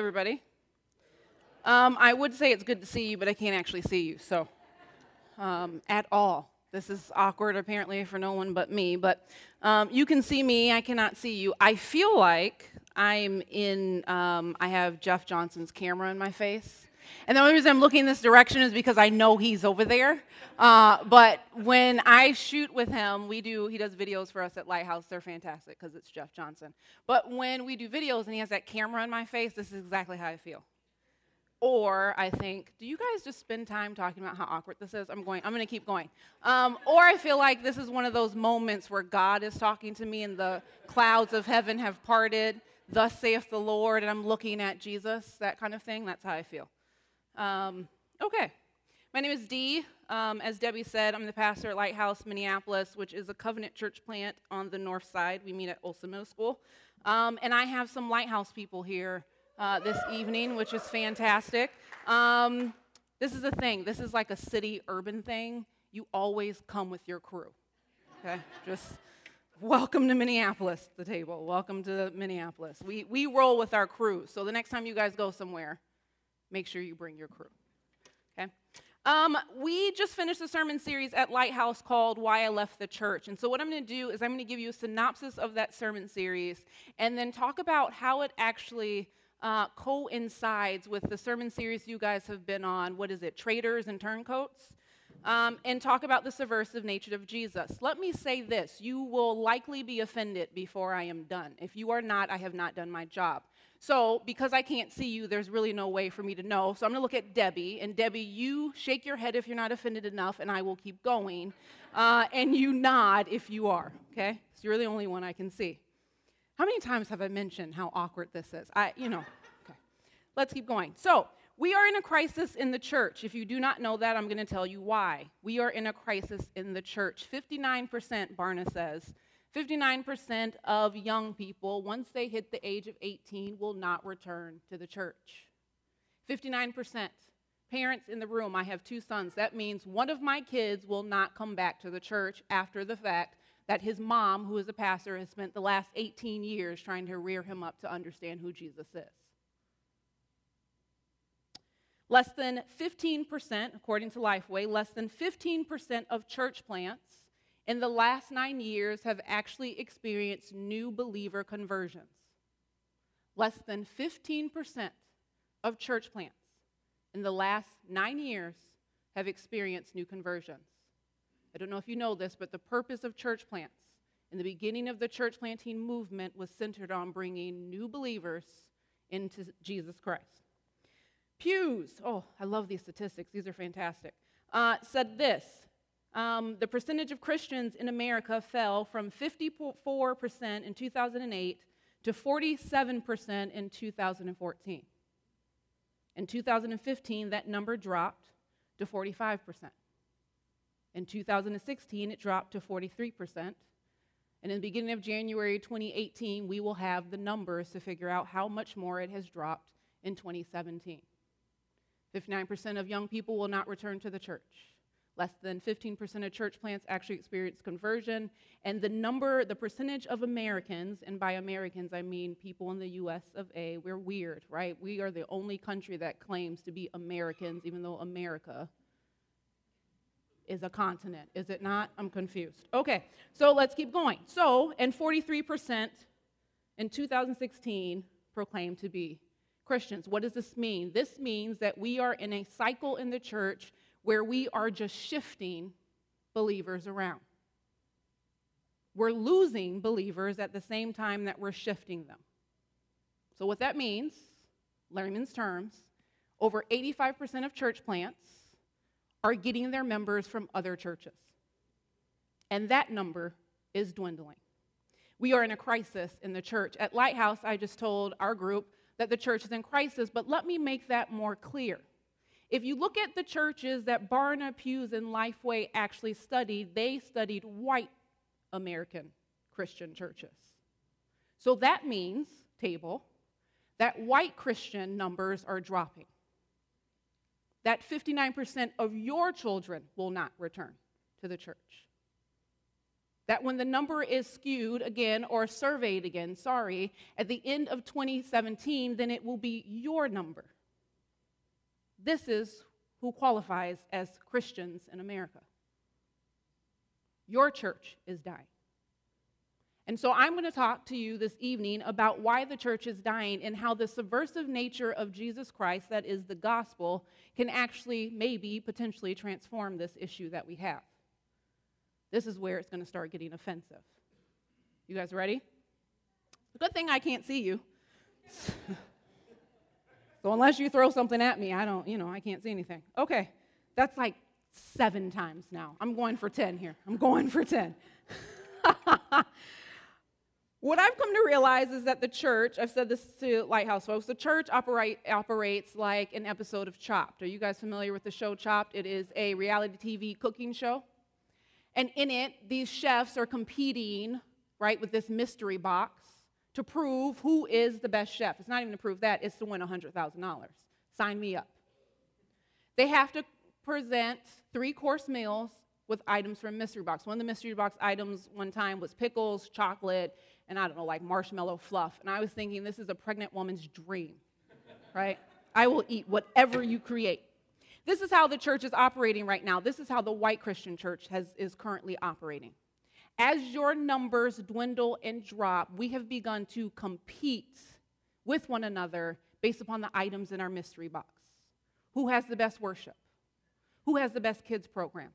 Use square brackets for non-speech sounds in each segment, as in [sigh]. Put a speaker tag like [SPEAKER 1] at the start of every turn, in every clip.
[SPEAKER 1] everybody. Um, I would say it's good to see you, but I can't actually see you, so um, at all. This is awkward, apparently, for no one but me. But um, you can see me, I cannot see you. I feel like I'm in, um, I have Jeff Johnson's camera in my face. And the only reason I'm looking in this direction is because I know he's over there. Uh, but when I shoot with him, we do, he does videos for us at Lighthouse. They're fantastic because it's Jeff Johnson. But when we do videos and he has that camera in my face, this is exactly how I feel. Or I think, do you guys just spend time talking about how awkward this is? I'm going, I'm going to keep going. Um, or I feel like this is one of those moments where God is talking to me and the clouds of heaven have parted. Thus saith the Lord, and I'm looking at Jesus, that kind of thing. That's how I feel. Um, okay. My name is Dee. Um, as Debbie said, I'm the pastor at Lighthouse, Minneapolis, which is a covenant church plant on the north side. We meet at Olson Middle School. Um, and I have some Lighthouse people here uh, this evening, which is fantastic. Um, this is a thing. This is like a city urban thing. You always come with your crew. Okay? Just welcome to Minneapolis, the table. Welcome to Minneapolis. We, we roll with our crew. So the next time you guys go somewhere, make sure you bring your crew. Okay? Um, we just finished a sermon series at Lighthouse called Why I Left the Church. And so, what I'm going to do is, I'm going to give you a synopsis of that sermon series and then talk about how it actually uh, coincides with the sermon series you guys have been on. What is it? Traitors and Turncoats? Um, and talk about the subversive nature of Jesus. Let me say this you will likely be offended before I am done. If you are not, I have not done my job. So, because I can't see you, there's really no way for me to know. So, I'm going to look at Debbie. And, Debbie, you shake your head if you're not offended enough, and I will keep going. Uh, and you nod if you are, okay? So, you're the only one I can see. How many times have I mentioned how awkward this is? I, you know, okay. Let's keep going. So, we are in a crisis in the church. If you do not know that, I'm going to tell you why. We are in a crisis in the church. 59%, Barna says, 59% of young people, once they hit the age of 18, will not return to the church. 59%. Parents in the room, I have two sons. That means one of my kids will not come back to the church after the fact that his mom, who is a pastor, has spent the last 18 years trying to rear him up to understand who Jesus is. Less than 15%, according to Lifeway, less than 15% of church plants in the last nine years have actually experienced new believer conversions. Less than 15% of church plants in the last nine years have experienced new conversions. I don't know if you know this, but the purpose of church plants in the beginning of the church planting movement was centered on bringing new believers into Jesus Christ. Pew's, oh, I love these statistics, these are fantastic, uh, said this um, the percentage of Christians in America fell from 54% in 2008 to 47% in 2014. In 2015, that number dropped to 45%. In 2016, it dropped to 43%. And in the beginning of January 2018, we will have the numbers to figure out how much more it has dropped in 2017. 59% of young people will not return to the church. Less than 15% of church plants actually experience conversion. And the number, the percentage of Americans, and by Americans I mean people in the US of A, we're weird, right? We are the only country that claims to be Americans, even though America is a continent, is it not? I'm confused. Okay, so let's keep going. So, and 43% in 2016 proclaimed to be Christians. What does this mean? This means that we are in a cycle in the church where we are just shifting believers around. We're losing believers at the same time that we're shifting them. So, what that means, layman's terms, over 85% of church plants are getting their members from other churches. And that number is dwindling. We are in a crisis in the church. At Lighthouse, I just told our group that the church is in crisis, but let me make that more clear. If you look at the churches that Barna, Pews, and Lifeway actually studied, they studied white American Christian churches. So that means, table, that white Christian numbers are dropping that 59% of your children will not return to the church. that when the number is skewed again or surveyed again, sorry, at the end of 2017, then it will be your number. This is who qualifies as Christians in America. Your church is dying. And so I'm going to talk to you this evening about why the church is dying and how the subversive nature of Jesus Christ, that is the gospel, can actually, maybe, potentially transform this issue that we have. This is where it's going to start getting offensive. You guys ready? Good thing I can't see you. [laughs] so unless you throw something at me, I don't, you know, I can't see anything. Okay. That's like seven times now. I'm going for 10 here. I'm going for 10. [laughs] what I've come to realize is that the church, I've said this to Lighthouse folks, the church operate, operates like an episode of Chopped. Are you guys familiar with the show Chopped? It is a reality TV cooking show. And in it, these chefs are competing, right, with this mystery box to prove who is the best chef. It's not even to prove that, it's to win $100,000. Sign me up. They have to present three course meals with items from mystery box. One of the mystery box items one time was pickles, chocolate, and I don't know, like marshmallow fluff. And I was thinking, this is a pregnant woman's dream, right? I will eat whatever you create. This is how the church is operating right now. This is how the white Christian church has, is currently operating. As your numbers dwindle and drop, we have begun to compete with one another based upon the items in our mystery box. Who has the best worship? Who has the best kids program?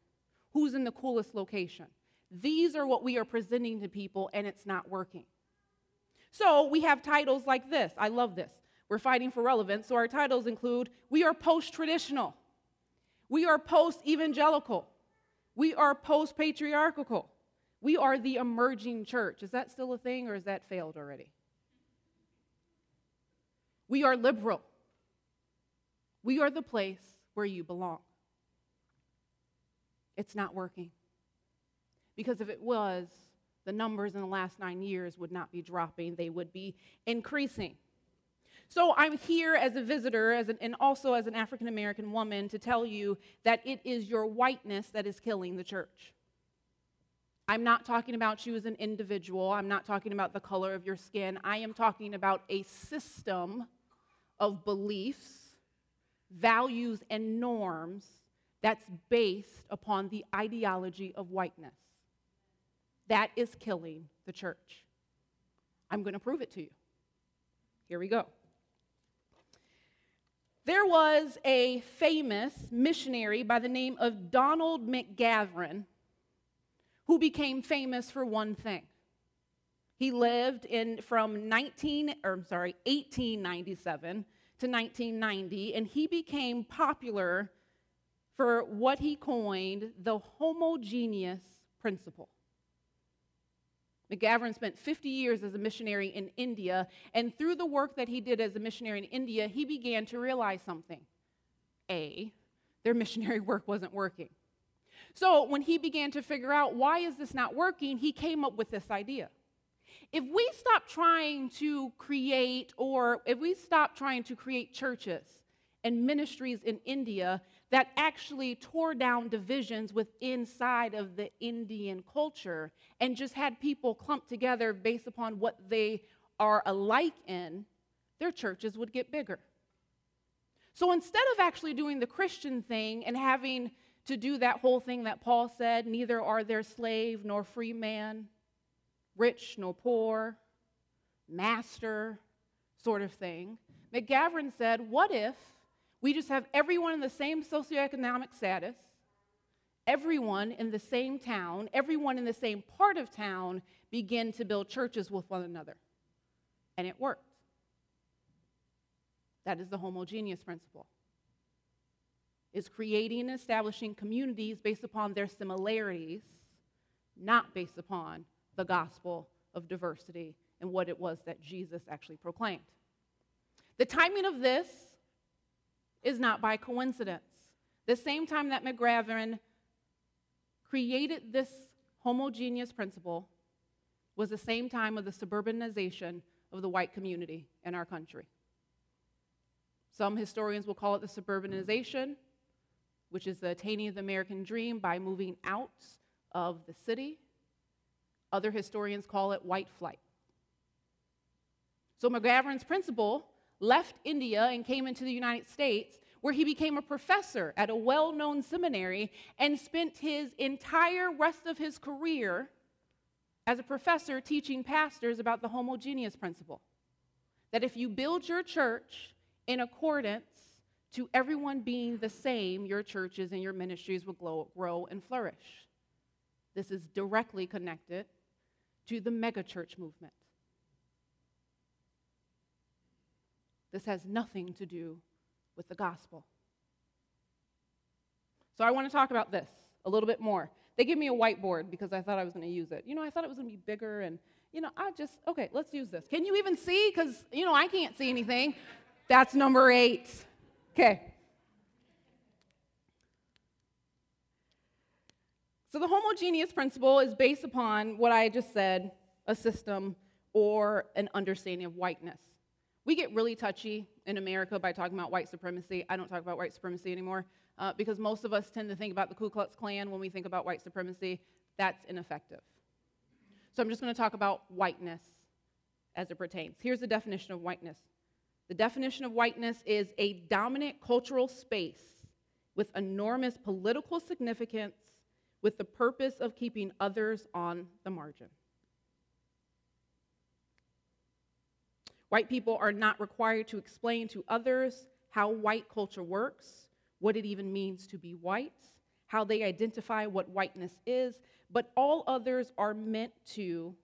[SPEAKER 1] Who's in the coolest location? These are what we are presenting to people, and it's not working. So we have titles like this. I love this. We're fighting for relevance, so our titles include We are post traditional. We are post evangelical. We are post patriarchal. We are the emerging church. Is that still a thing or has that failed already? We are liberal. We are the place where you belong. It's not working. Because if it was, the numbers in the last nine years would not be dropping, they would be increasing. So I'm here as a visitor as an, and also as an African American woman to tell you that it is your whiteness that is killing the church. I'm not talking about you as an individual. I'm not talking about the color of your skin. I am talking about a system of beliefs, values, and norms that's based upon the ideology of whiteness. That is killing the church. I'm going to prove it to you. Here we go. There was a famous missionary by the name of Donald McGavran who became famous for one thing. He lived in from 19 or I'm sorry, 1897 to 1990 and he became popular for what he coined the homogeneous principle. McGavran spent 50 years as a missionary in India, and through the work that he did as a missionary in India, he began to realize something. A, their missionary [laughs] work wasn't working. So when he began to figure out why is this not working, he came up with this idea. If we stop trying to create or if we stop trying to create churches and ministries in India that actually tore down divisions with inside of the Indian culture and just had people clumped together based upon what they are alike in, their churches would get bigger. So instead of actually doing the Christian thing and having to do that whole thing that Paul said, neither are there slave nor free man, rich nor poor, master sort of thing, McGavran said, what if we just have everyone in the same socioeconomic status, everyone in the same town, everyone in the same part of town begin to build churches with one another. And it worked. That is the homogeneous principle. Is creating and establishing communities based upon their similarities, not based upon the gospel of diversity and what it was that Jesus actually proclaimed. The timing of this is not by coincidence. The same time that McGavran created this homogeneous principle was the same time of the suburbanization of the white community in our country. Some historians will call it the suburbanization, which is the attaining of the American dream by moving out of the city Other historians call it white flight. So McGavran's principal left India and came into the United States, where he became a professor at a well known seminary and spent his entire rest of his career as a professor teaching pastors about the homogeneous principle. That if you build your church in accordance to everyone being the same, your churches and your ministries will grow and flourish. This is directly connected to the megachurch movement. This has nothing to do with the gospel. So I want to talk about this a little bit more. They gave me a whiteboard because I thought I was going to use it. You know, I thought it was going to be bigger and, you know, I just, okay, let's use this. Can you even see? Because, you know, I can't see anything. That's number eight. Okay. So the homogeneous principle is based upon what I just said a system or an understanding of whiteness. We get really touchy in America by talking about white supremacy. I don't talk about white supremacy anymore uh, because most of us tend to think about the Ku Klux Klan when we think about white supremacy. That's ineffective. So I'm just going to talk about whiteness as it pertains. Here's the definition of whiteness the definition of whiteness is a dominant cultural space with enormous political significance with the purpose of keeping others on the margin. White people are not required to explain to others how white culture works, what it even means to be white, how they identify what whiteness is, but all others are meant to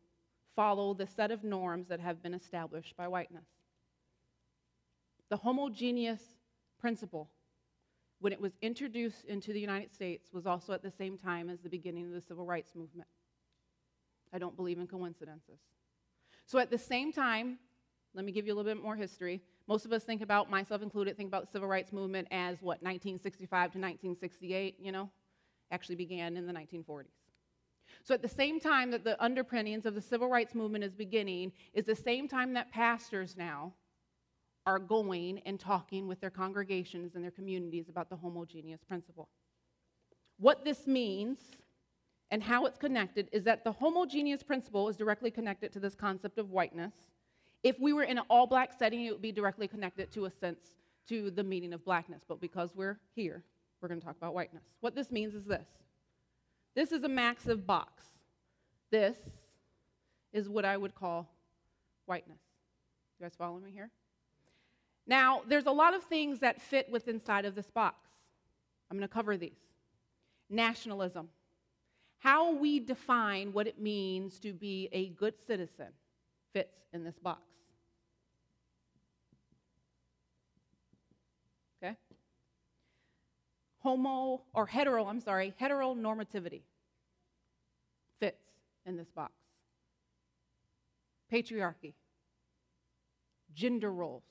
[SPEAKER 1] follow the set of norms that have been established by whiteness. The homogeneous principle, when it was introduced into the United States, was also at the same time as the beginning of the civil rights movement. I don't believe in coincidences. So, at the same time let me give you a little bit more history. Most of us think about, myself included, think about the civil rights movement as what, 1965 to 1968, you know? Actually began in the 1940s. So at the same time that the underpinnings of the civil rights movement is beginning, is the same time that pastors now are going and talking with their congregations and their communities about the homogeneous principle. What this means and how it's connected is that the homogeneous principle is directly connected to this concept of whiteness if we were in an all black setting, it would be directly connected to a sense to the meaning of blackness. But because we're here, we're going to talk about whiteness. What this means is this this is a massive box. This is what I would call whiteness. You guys following me here? Now, there's a lot of things that fit with inside of this box. I'm going to cover these. Nationalism. How we define what it means to be a good citizen fits in this box. Okay? Homo, or hetero, I'm sorry, heteronormativity fits in this box. Patriarchy, gender roles,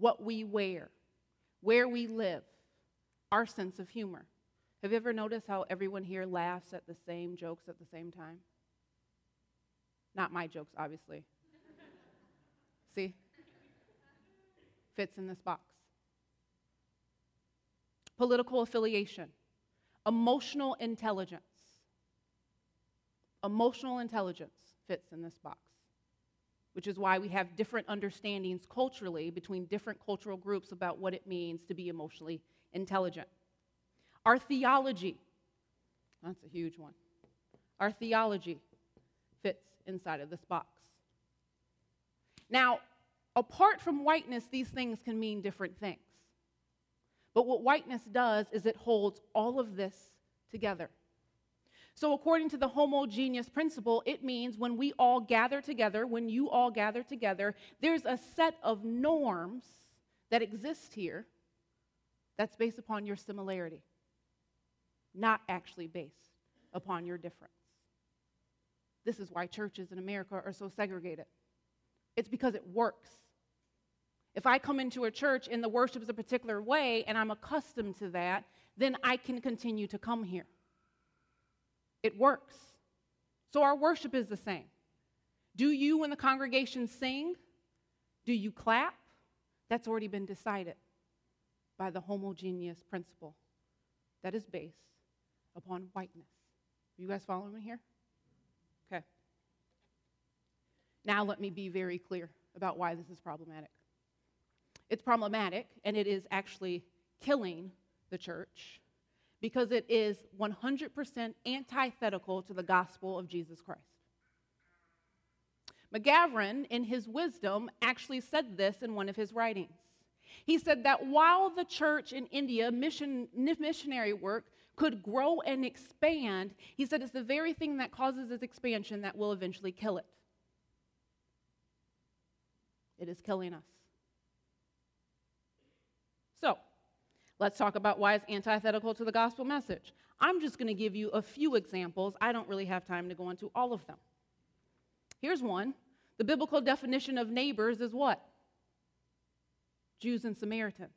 [SPEAKER 1] what we wear, where we live, our sense of humor. Have you ever noticed how everyone here laughs at the same jokes at the same time? Not my jokes, obviously. [laughs] See? Fits in this box. Political affiliation, emotional intelligence. Emotional intelligence fits in this box, which is why we have different understandings culturally between different cultural groups about what it means to be emotionally intelligent. Our theology, that's a huge one. Our theology fits inside of this box. Now, apart from whiteness, these things can mean different things. But what whiteness does is it holds all of this together. So, according to the homogeneous principle, it means when we all gather together, when you all gather together, there's a set of norms that exist here that's based upon your similarity, not actually based upon your difference. This is why churches in America are so segregated. It's because it works. If I come into a church and the worship is a particular way and I'm accustomed to that, then I can continue to come here. It works. So our worship is the same. Do you, when the congregation sing, do you clap? That's already been decided by the homogeneous principle that is based upon whiteness. Are you guys following me here? Okay. Now, let me be very clear about why this is problematic. It's problematic, and it is actually killing the church because it is 100% antithetical to the gospel of Jesus Christ. McGavran, in his wisdom, actually said this in one of his writings. He said that while the church in India, mission, missionary work, could grow and expand, he said it's the very thing that causes its expansion that will eventually kill it. It is killing us. So, let's talk about why it's antithetical to the gospel message. I'm just going to give you a few examples. I don't really have time to go into all of them. Here's one the biblical definition of neighbors is what? Jews and Samaritans.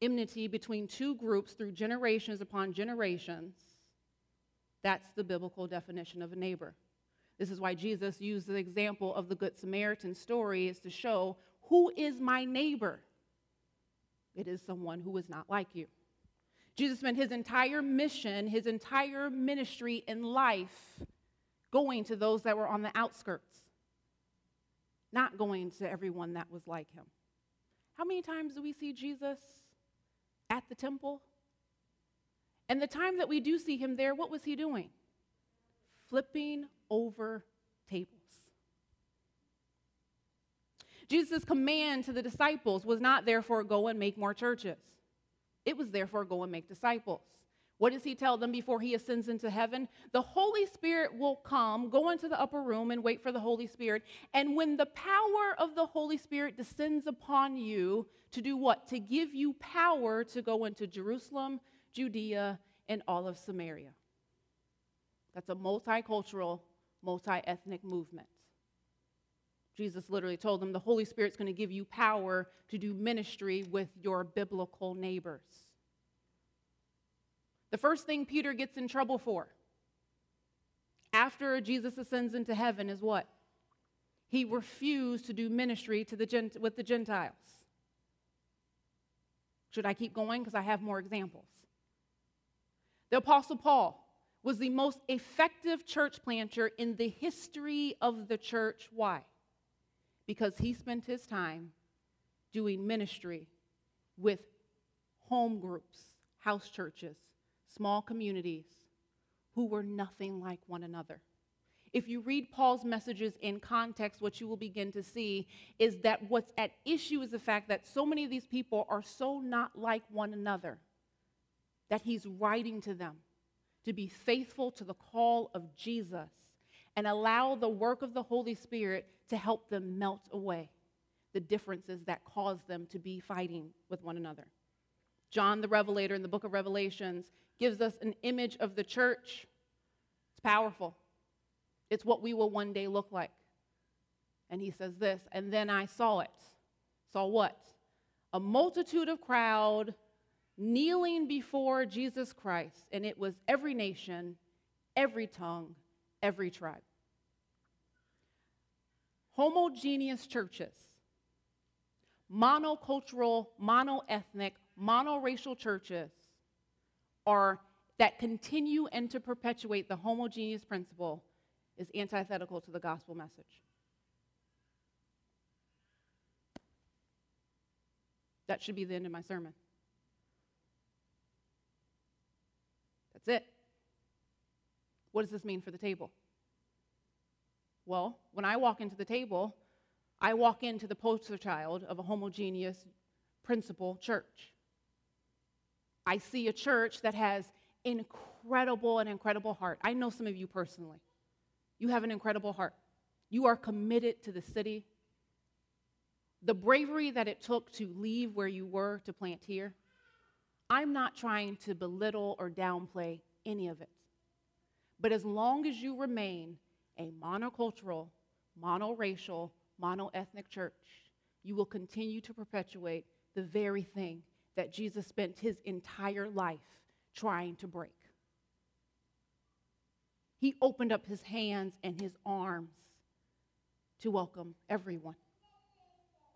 [SPEAKER 1] Enmity between two groups through generations upon generations. That's the biblical definition of a neighbor. This is why Jesus used the example of the Good Samaritan story is to show who is my neighbor? It is someone who is not like you. Jesus spent his entire mission, his entire ministry in life going to those that were on the outskirts, not going to everyone that was like him. How many times do we see Jesus at the temple? And the time that we do see him there, what was he doing? Flipping over Jesus' command to the disciples was not, therefore, go and make more churches. It was, therefore, go and make disciples. What does he tell them before he ascends into heaven? The Holy Spirit will come, go into the upper room, and wait for the Holy Spirit. And when the power of the Holy Spirit descends upon you, to do what? To give you power to go into Jerusalem, Judea, and all of Samaria. That's a multicultural, multi ethnic movement. Jesus literally told them the Holy Spirit's going to give you power to do ministry with your biblical neighbors. The first thing Peter gets in trouble for after Jesus ascends into heaven is what? He refused to do ministry to the Gent- with the Gentiles. Should I keep going? Because I have more examples. The Apostle Paul was the most effective church planter in the history of the church. Why? Because he spent his time doing ministry with home groups, house churches, small communities who were nothing like one another. If you read Paul's messages in context, what you will begin to see is that what's at issue is the fact that so many of these people are so not like one another that he's writing to them to be faithful to the call of Jesus and allow the work of the Holy Spirit to help them melt away the differences that cause them to be fighting with one another. John the Revelator in the book of Revelations gives us an image of the church. It's powerful, it's what we will one day look like. And he says this, and then I saw it. Saw what? A multitude of crowd kneeling before Jesus Christ, and it was every nation, every tongue, every tribe. Homogeneous churches, monocultural, monoethnic, monoracial churches are that continue and to perpetuate the homogeneous principle is antithetical to the gospel message. That should be the end of my sermon. That's it. What does this mean for the table? Well, when I walk into the table, I walk into the poster child of a homogeneous principle church. I see a church that has incredible and incredible heart. I know some of you personally. You have an incredible heart. You are committed to the city. The bravery that it took to leave where you were to plant here, I'm not trying to belittle or downplay any of it. But as long as you remain a monocultural, monoracial, monoethnic church, you will continue to perpetuate the very thing that Jesus spent his entire life trying to break. He opened up his hands and his arms to welcome everyone.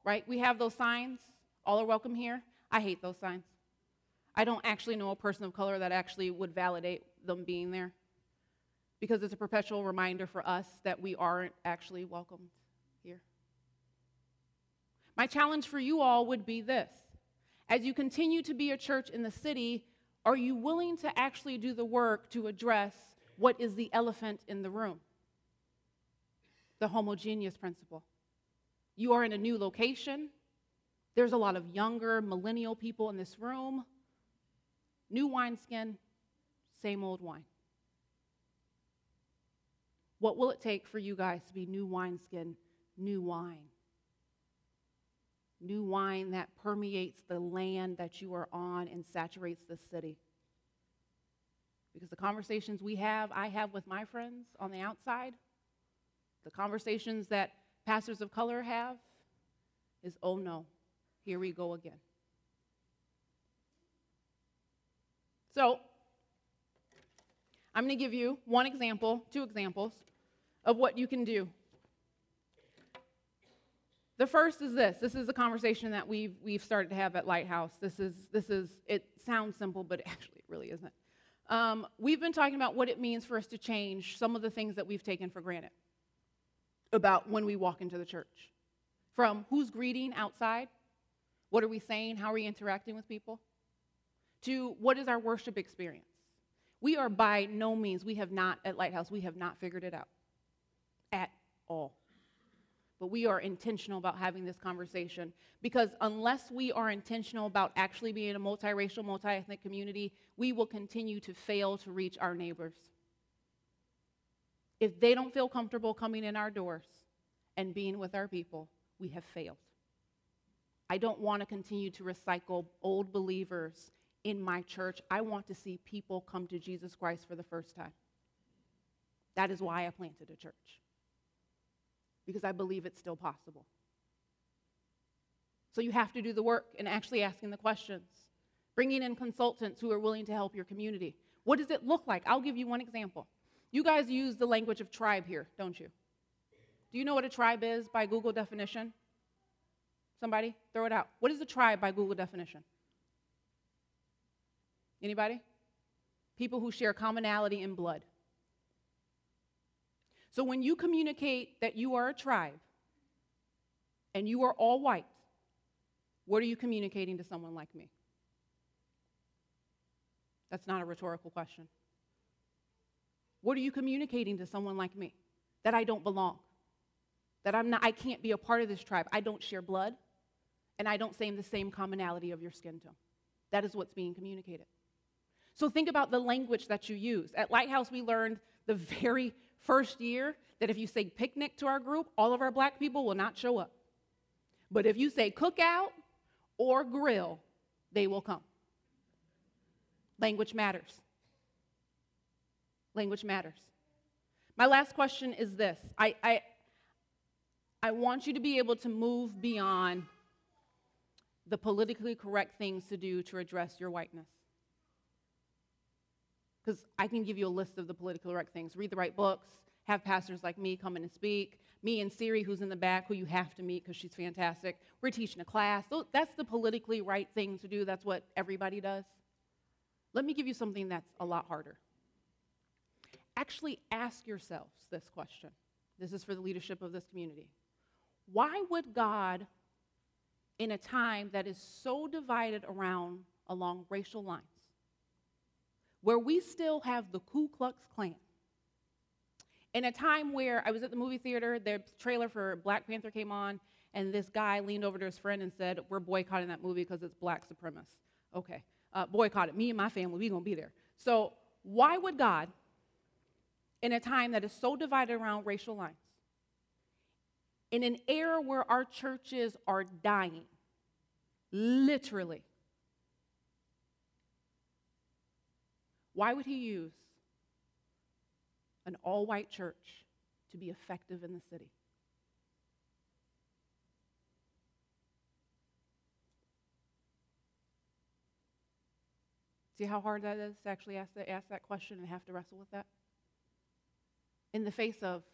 [SPEAKER 1] Right? We have those signs. All are welcome here. I hate those signs. I don't actually know a person of color that actually would validate them being there. Because it's a perpetual reminder for us that we aren't actually welcomed here. My challenge for you all would be this as you continue to be a church in the city, are you willing to actually do the work to address what is the elephant in the room? The homogeneous principle. You are in a new location. There's a lot of younger millennial people in this room. New wineskin, same old wine. What will it take for you guys to be new wineskin, new wine? New wine that permeates the land that you are on and saturates the city. Because the conversations we have, I have with my friends on the outside, the conversations that pastors of color have, is oh no, here we go again. So, I'm going to give you one example, two examples of what you can do. The first is this. This is a conversation that we've, we've started to have at Lighthouse. This is, this is, it sounds simple, but [laughs] actually it really isn't. Um, we've been talking about what it means for us to change some of the things that we've taken for granted about when we walk into the church. From who's greeting outside, what are we saying, how are we interacting with people, to what is our worship experience. We are by no means, we have not, at Lighthouse, we have not figured it out at all. But we are intentional about having this conversation because unless we are intentional about actually being a multiracial, multi ethnic community, we will continue to fail to reach our neighbors. If they don't feel comfortable coming in our doors and being with our people, we have failed. I don't want to continue to recycle old believers in my church. I want to see people come to Jesus Christ for the first time. That is why I planted a church, because I believe it's still possible. So you have to do the work and actually asking the questions, bringing in consultants who are willing to help your community. What does it look like? I'll give you one example. You guys use the language of tribe here, don't you? Do you know what a tribe is by Google definition? Somebody, throw it out. What is a tribe by Google definition? Anybody? People who share commonality in blood. So when you communicate that you are a tribe and you are all white, what are you communicating to someone like me? That's not a rhetorical question. What are you communicating to someone like me? That I don't belong. That I'm not I can't be a part of this tribe. I don't share blood and I don't same the same commonality of your skin tone. That is what's being communicated. So think about the language that you use. At Lighthouse, we learned the very first year that if you say picnic to our group, all of our black people will not show up. But if you say cookout or grill, they will come. Language matters. Language matters. My last question is this I, I, I want you to be able to move beyond the politically correct things to do to address your whiteness. Because I can give you a list of the politically correct things. Read the right books, have pastors like me come in and speak. Me and Siri, who's in the back, who you have to meet because she's fantastic. We're teaching a class. That's the politically right thing to do. That's what everybody does. Let me give you something that's a lot harder. Actually, ask yourselves this question. This is for the leadership of this community. Why would God in a time that is so divided around along racial lines, where we still have the Ku Klux Klan. In a time where I was at the movie theater, the trailer for Black Panther came on, and this guy leaned over to his friend and said, We're boycotting that movie because it's black supremacist. Okay, uh, boycott it. Me and my family, we gonna be there. So, why would God, in a time that is so divided around racial lines, in an era where our churches are dying, literally. Why would he use an all white church to be effective in the city? See how hard that is to actually ask that, ask that question and have to wrestle with that? In the face of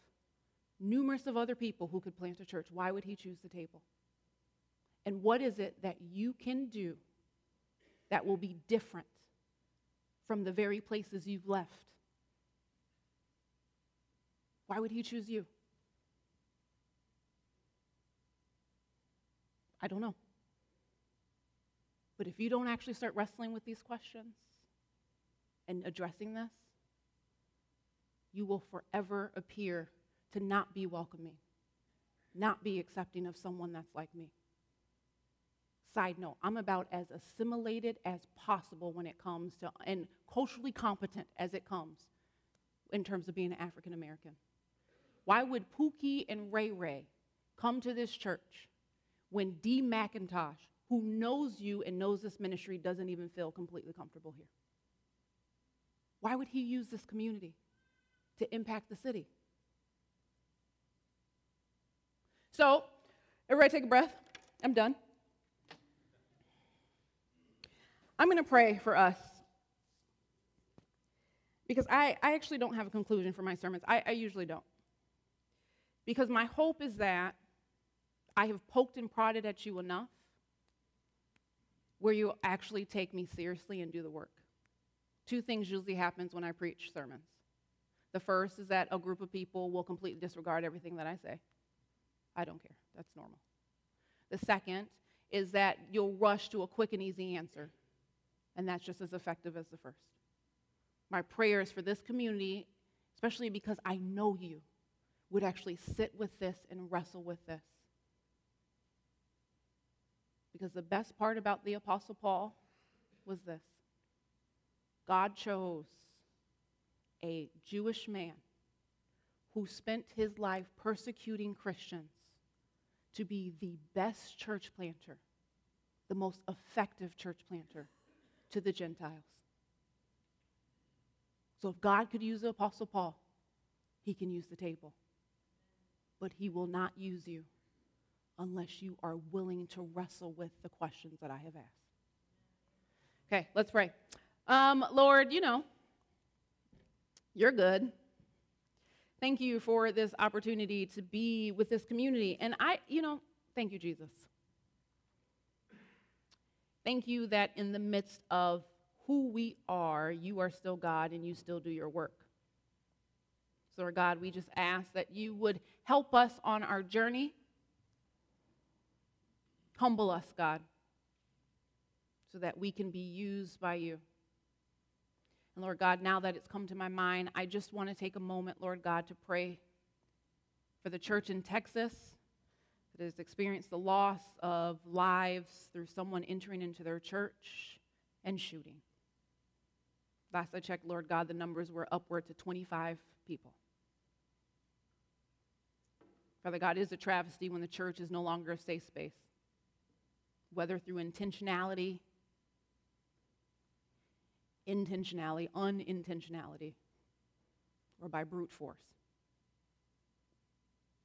[SPEAKER 1] numerous of other people who could plant a church, why would he choose the table? And what is it that you can do that will be different from the very places you've left? Why would he choose you? I don't know. But if you don't actually start wrestling with these questions and addressing this, you will forever appear to not be welcoming, not be accepting of someone that's like me. Side note, I'm about as assimilated as possible when it comes to, and culturally competent as it comes in terms of being an African American. Why would Pookie and Ray Ray come to this church when Dee McIntosh, who knows you and knows this ministry, doesn't even feel completely comfortable here? Why would he use this community to impact the city? So, everybody take a breath. I'm done. I'm going to pray for us because I, I actually don't have a conclusion for my sermons. I, I usually don't. Because my hope is that I have poked and prodded at you enough where you actually take me seriously and do the work. Two things usually happens when I preach sermons. The first is that a group of people will completely disregard everything that I say. I don't care. That's normal. The second is that you'll rush to a quick and easy answer, and that's just as effective as the first. My prayers for this community, especially because I know you, would actually sit with this and wrestle with this. Because the best part about the Apostle Paul was this God chose a Jewish man who spent his life persecuting Christians to be the best church planter, the most effective church planter to the Gentiles. So if God could use the Apostle Paul, he can use the table. But he will not use you unless you are willing to wrestle with the questions that I have asked. Okay, let's pray. Um, Lord, you know, you're good. Thank you for this opportunity to be with this community. And I, you know, thank you, Jesus. Thank you that in the midst of who we are, you are still God and you still do your work. So, Lord God, we just ask that you would help us on our journey. Humble us, God, so that we can be used by you. And Lord God, now that it's come to my mind, I just want to take a moment, Lord God, to pray for the church in Texas that has experienced the loss of lives through someone entering into their church and shooting. Last I checked, Lord God, the numbers were upward to 25 people. Father God, it is a travesty when the church is no longer a safe space, whether through intentionality intentionality, unintentionality, or by brute force.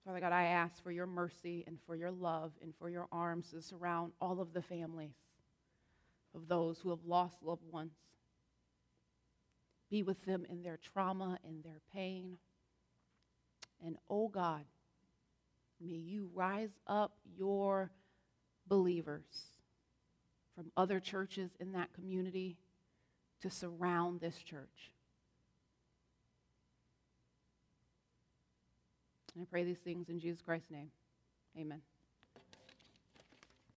[SPEAKER 1] Father God, I ask for your mercy and for your love and for your arms to surround all of the families of those who have lost loved ones. Be with them in their trauma and their pain. And oh God, may you rise up your believers from other churches in that community to surround this church. And I pray these things in Jesus Christ's name. Amen.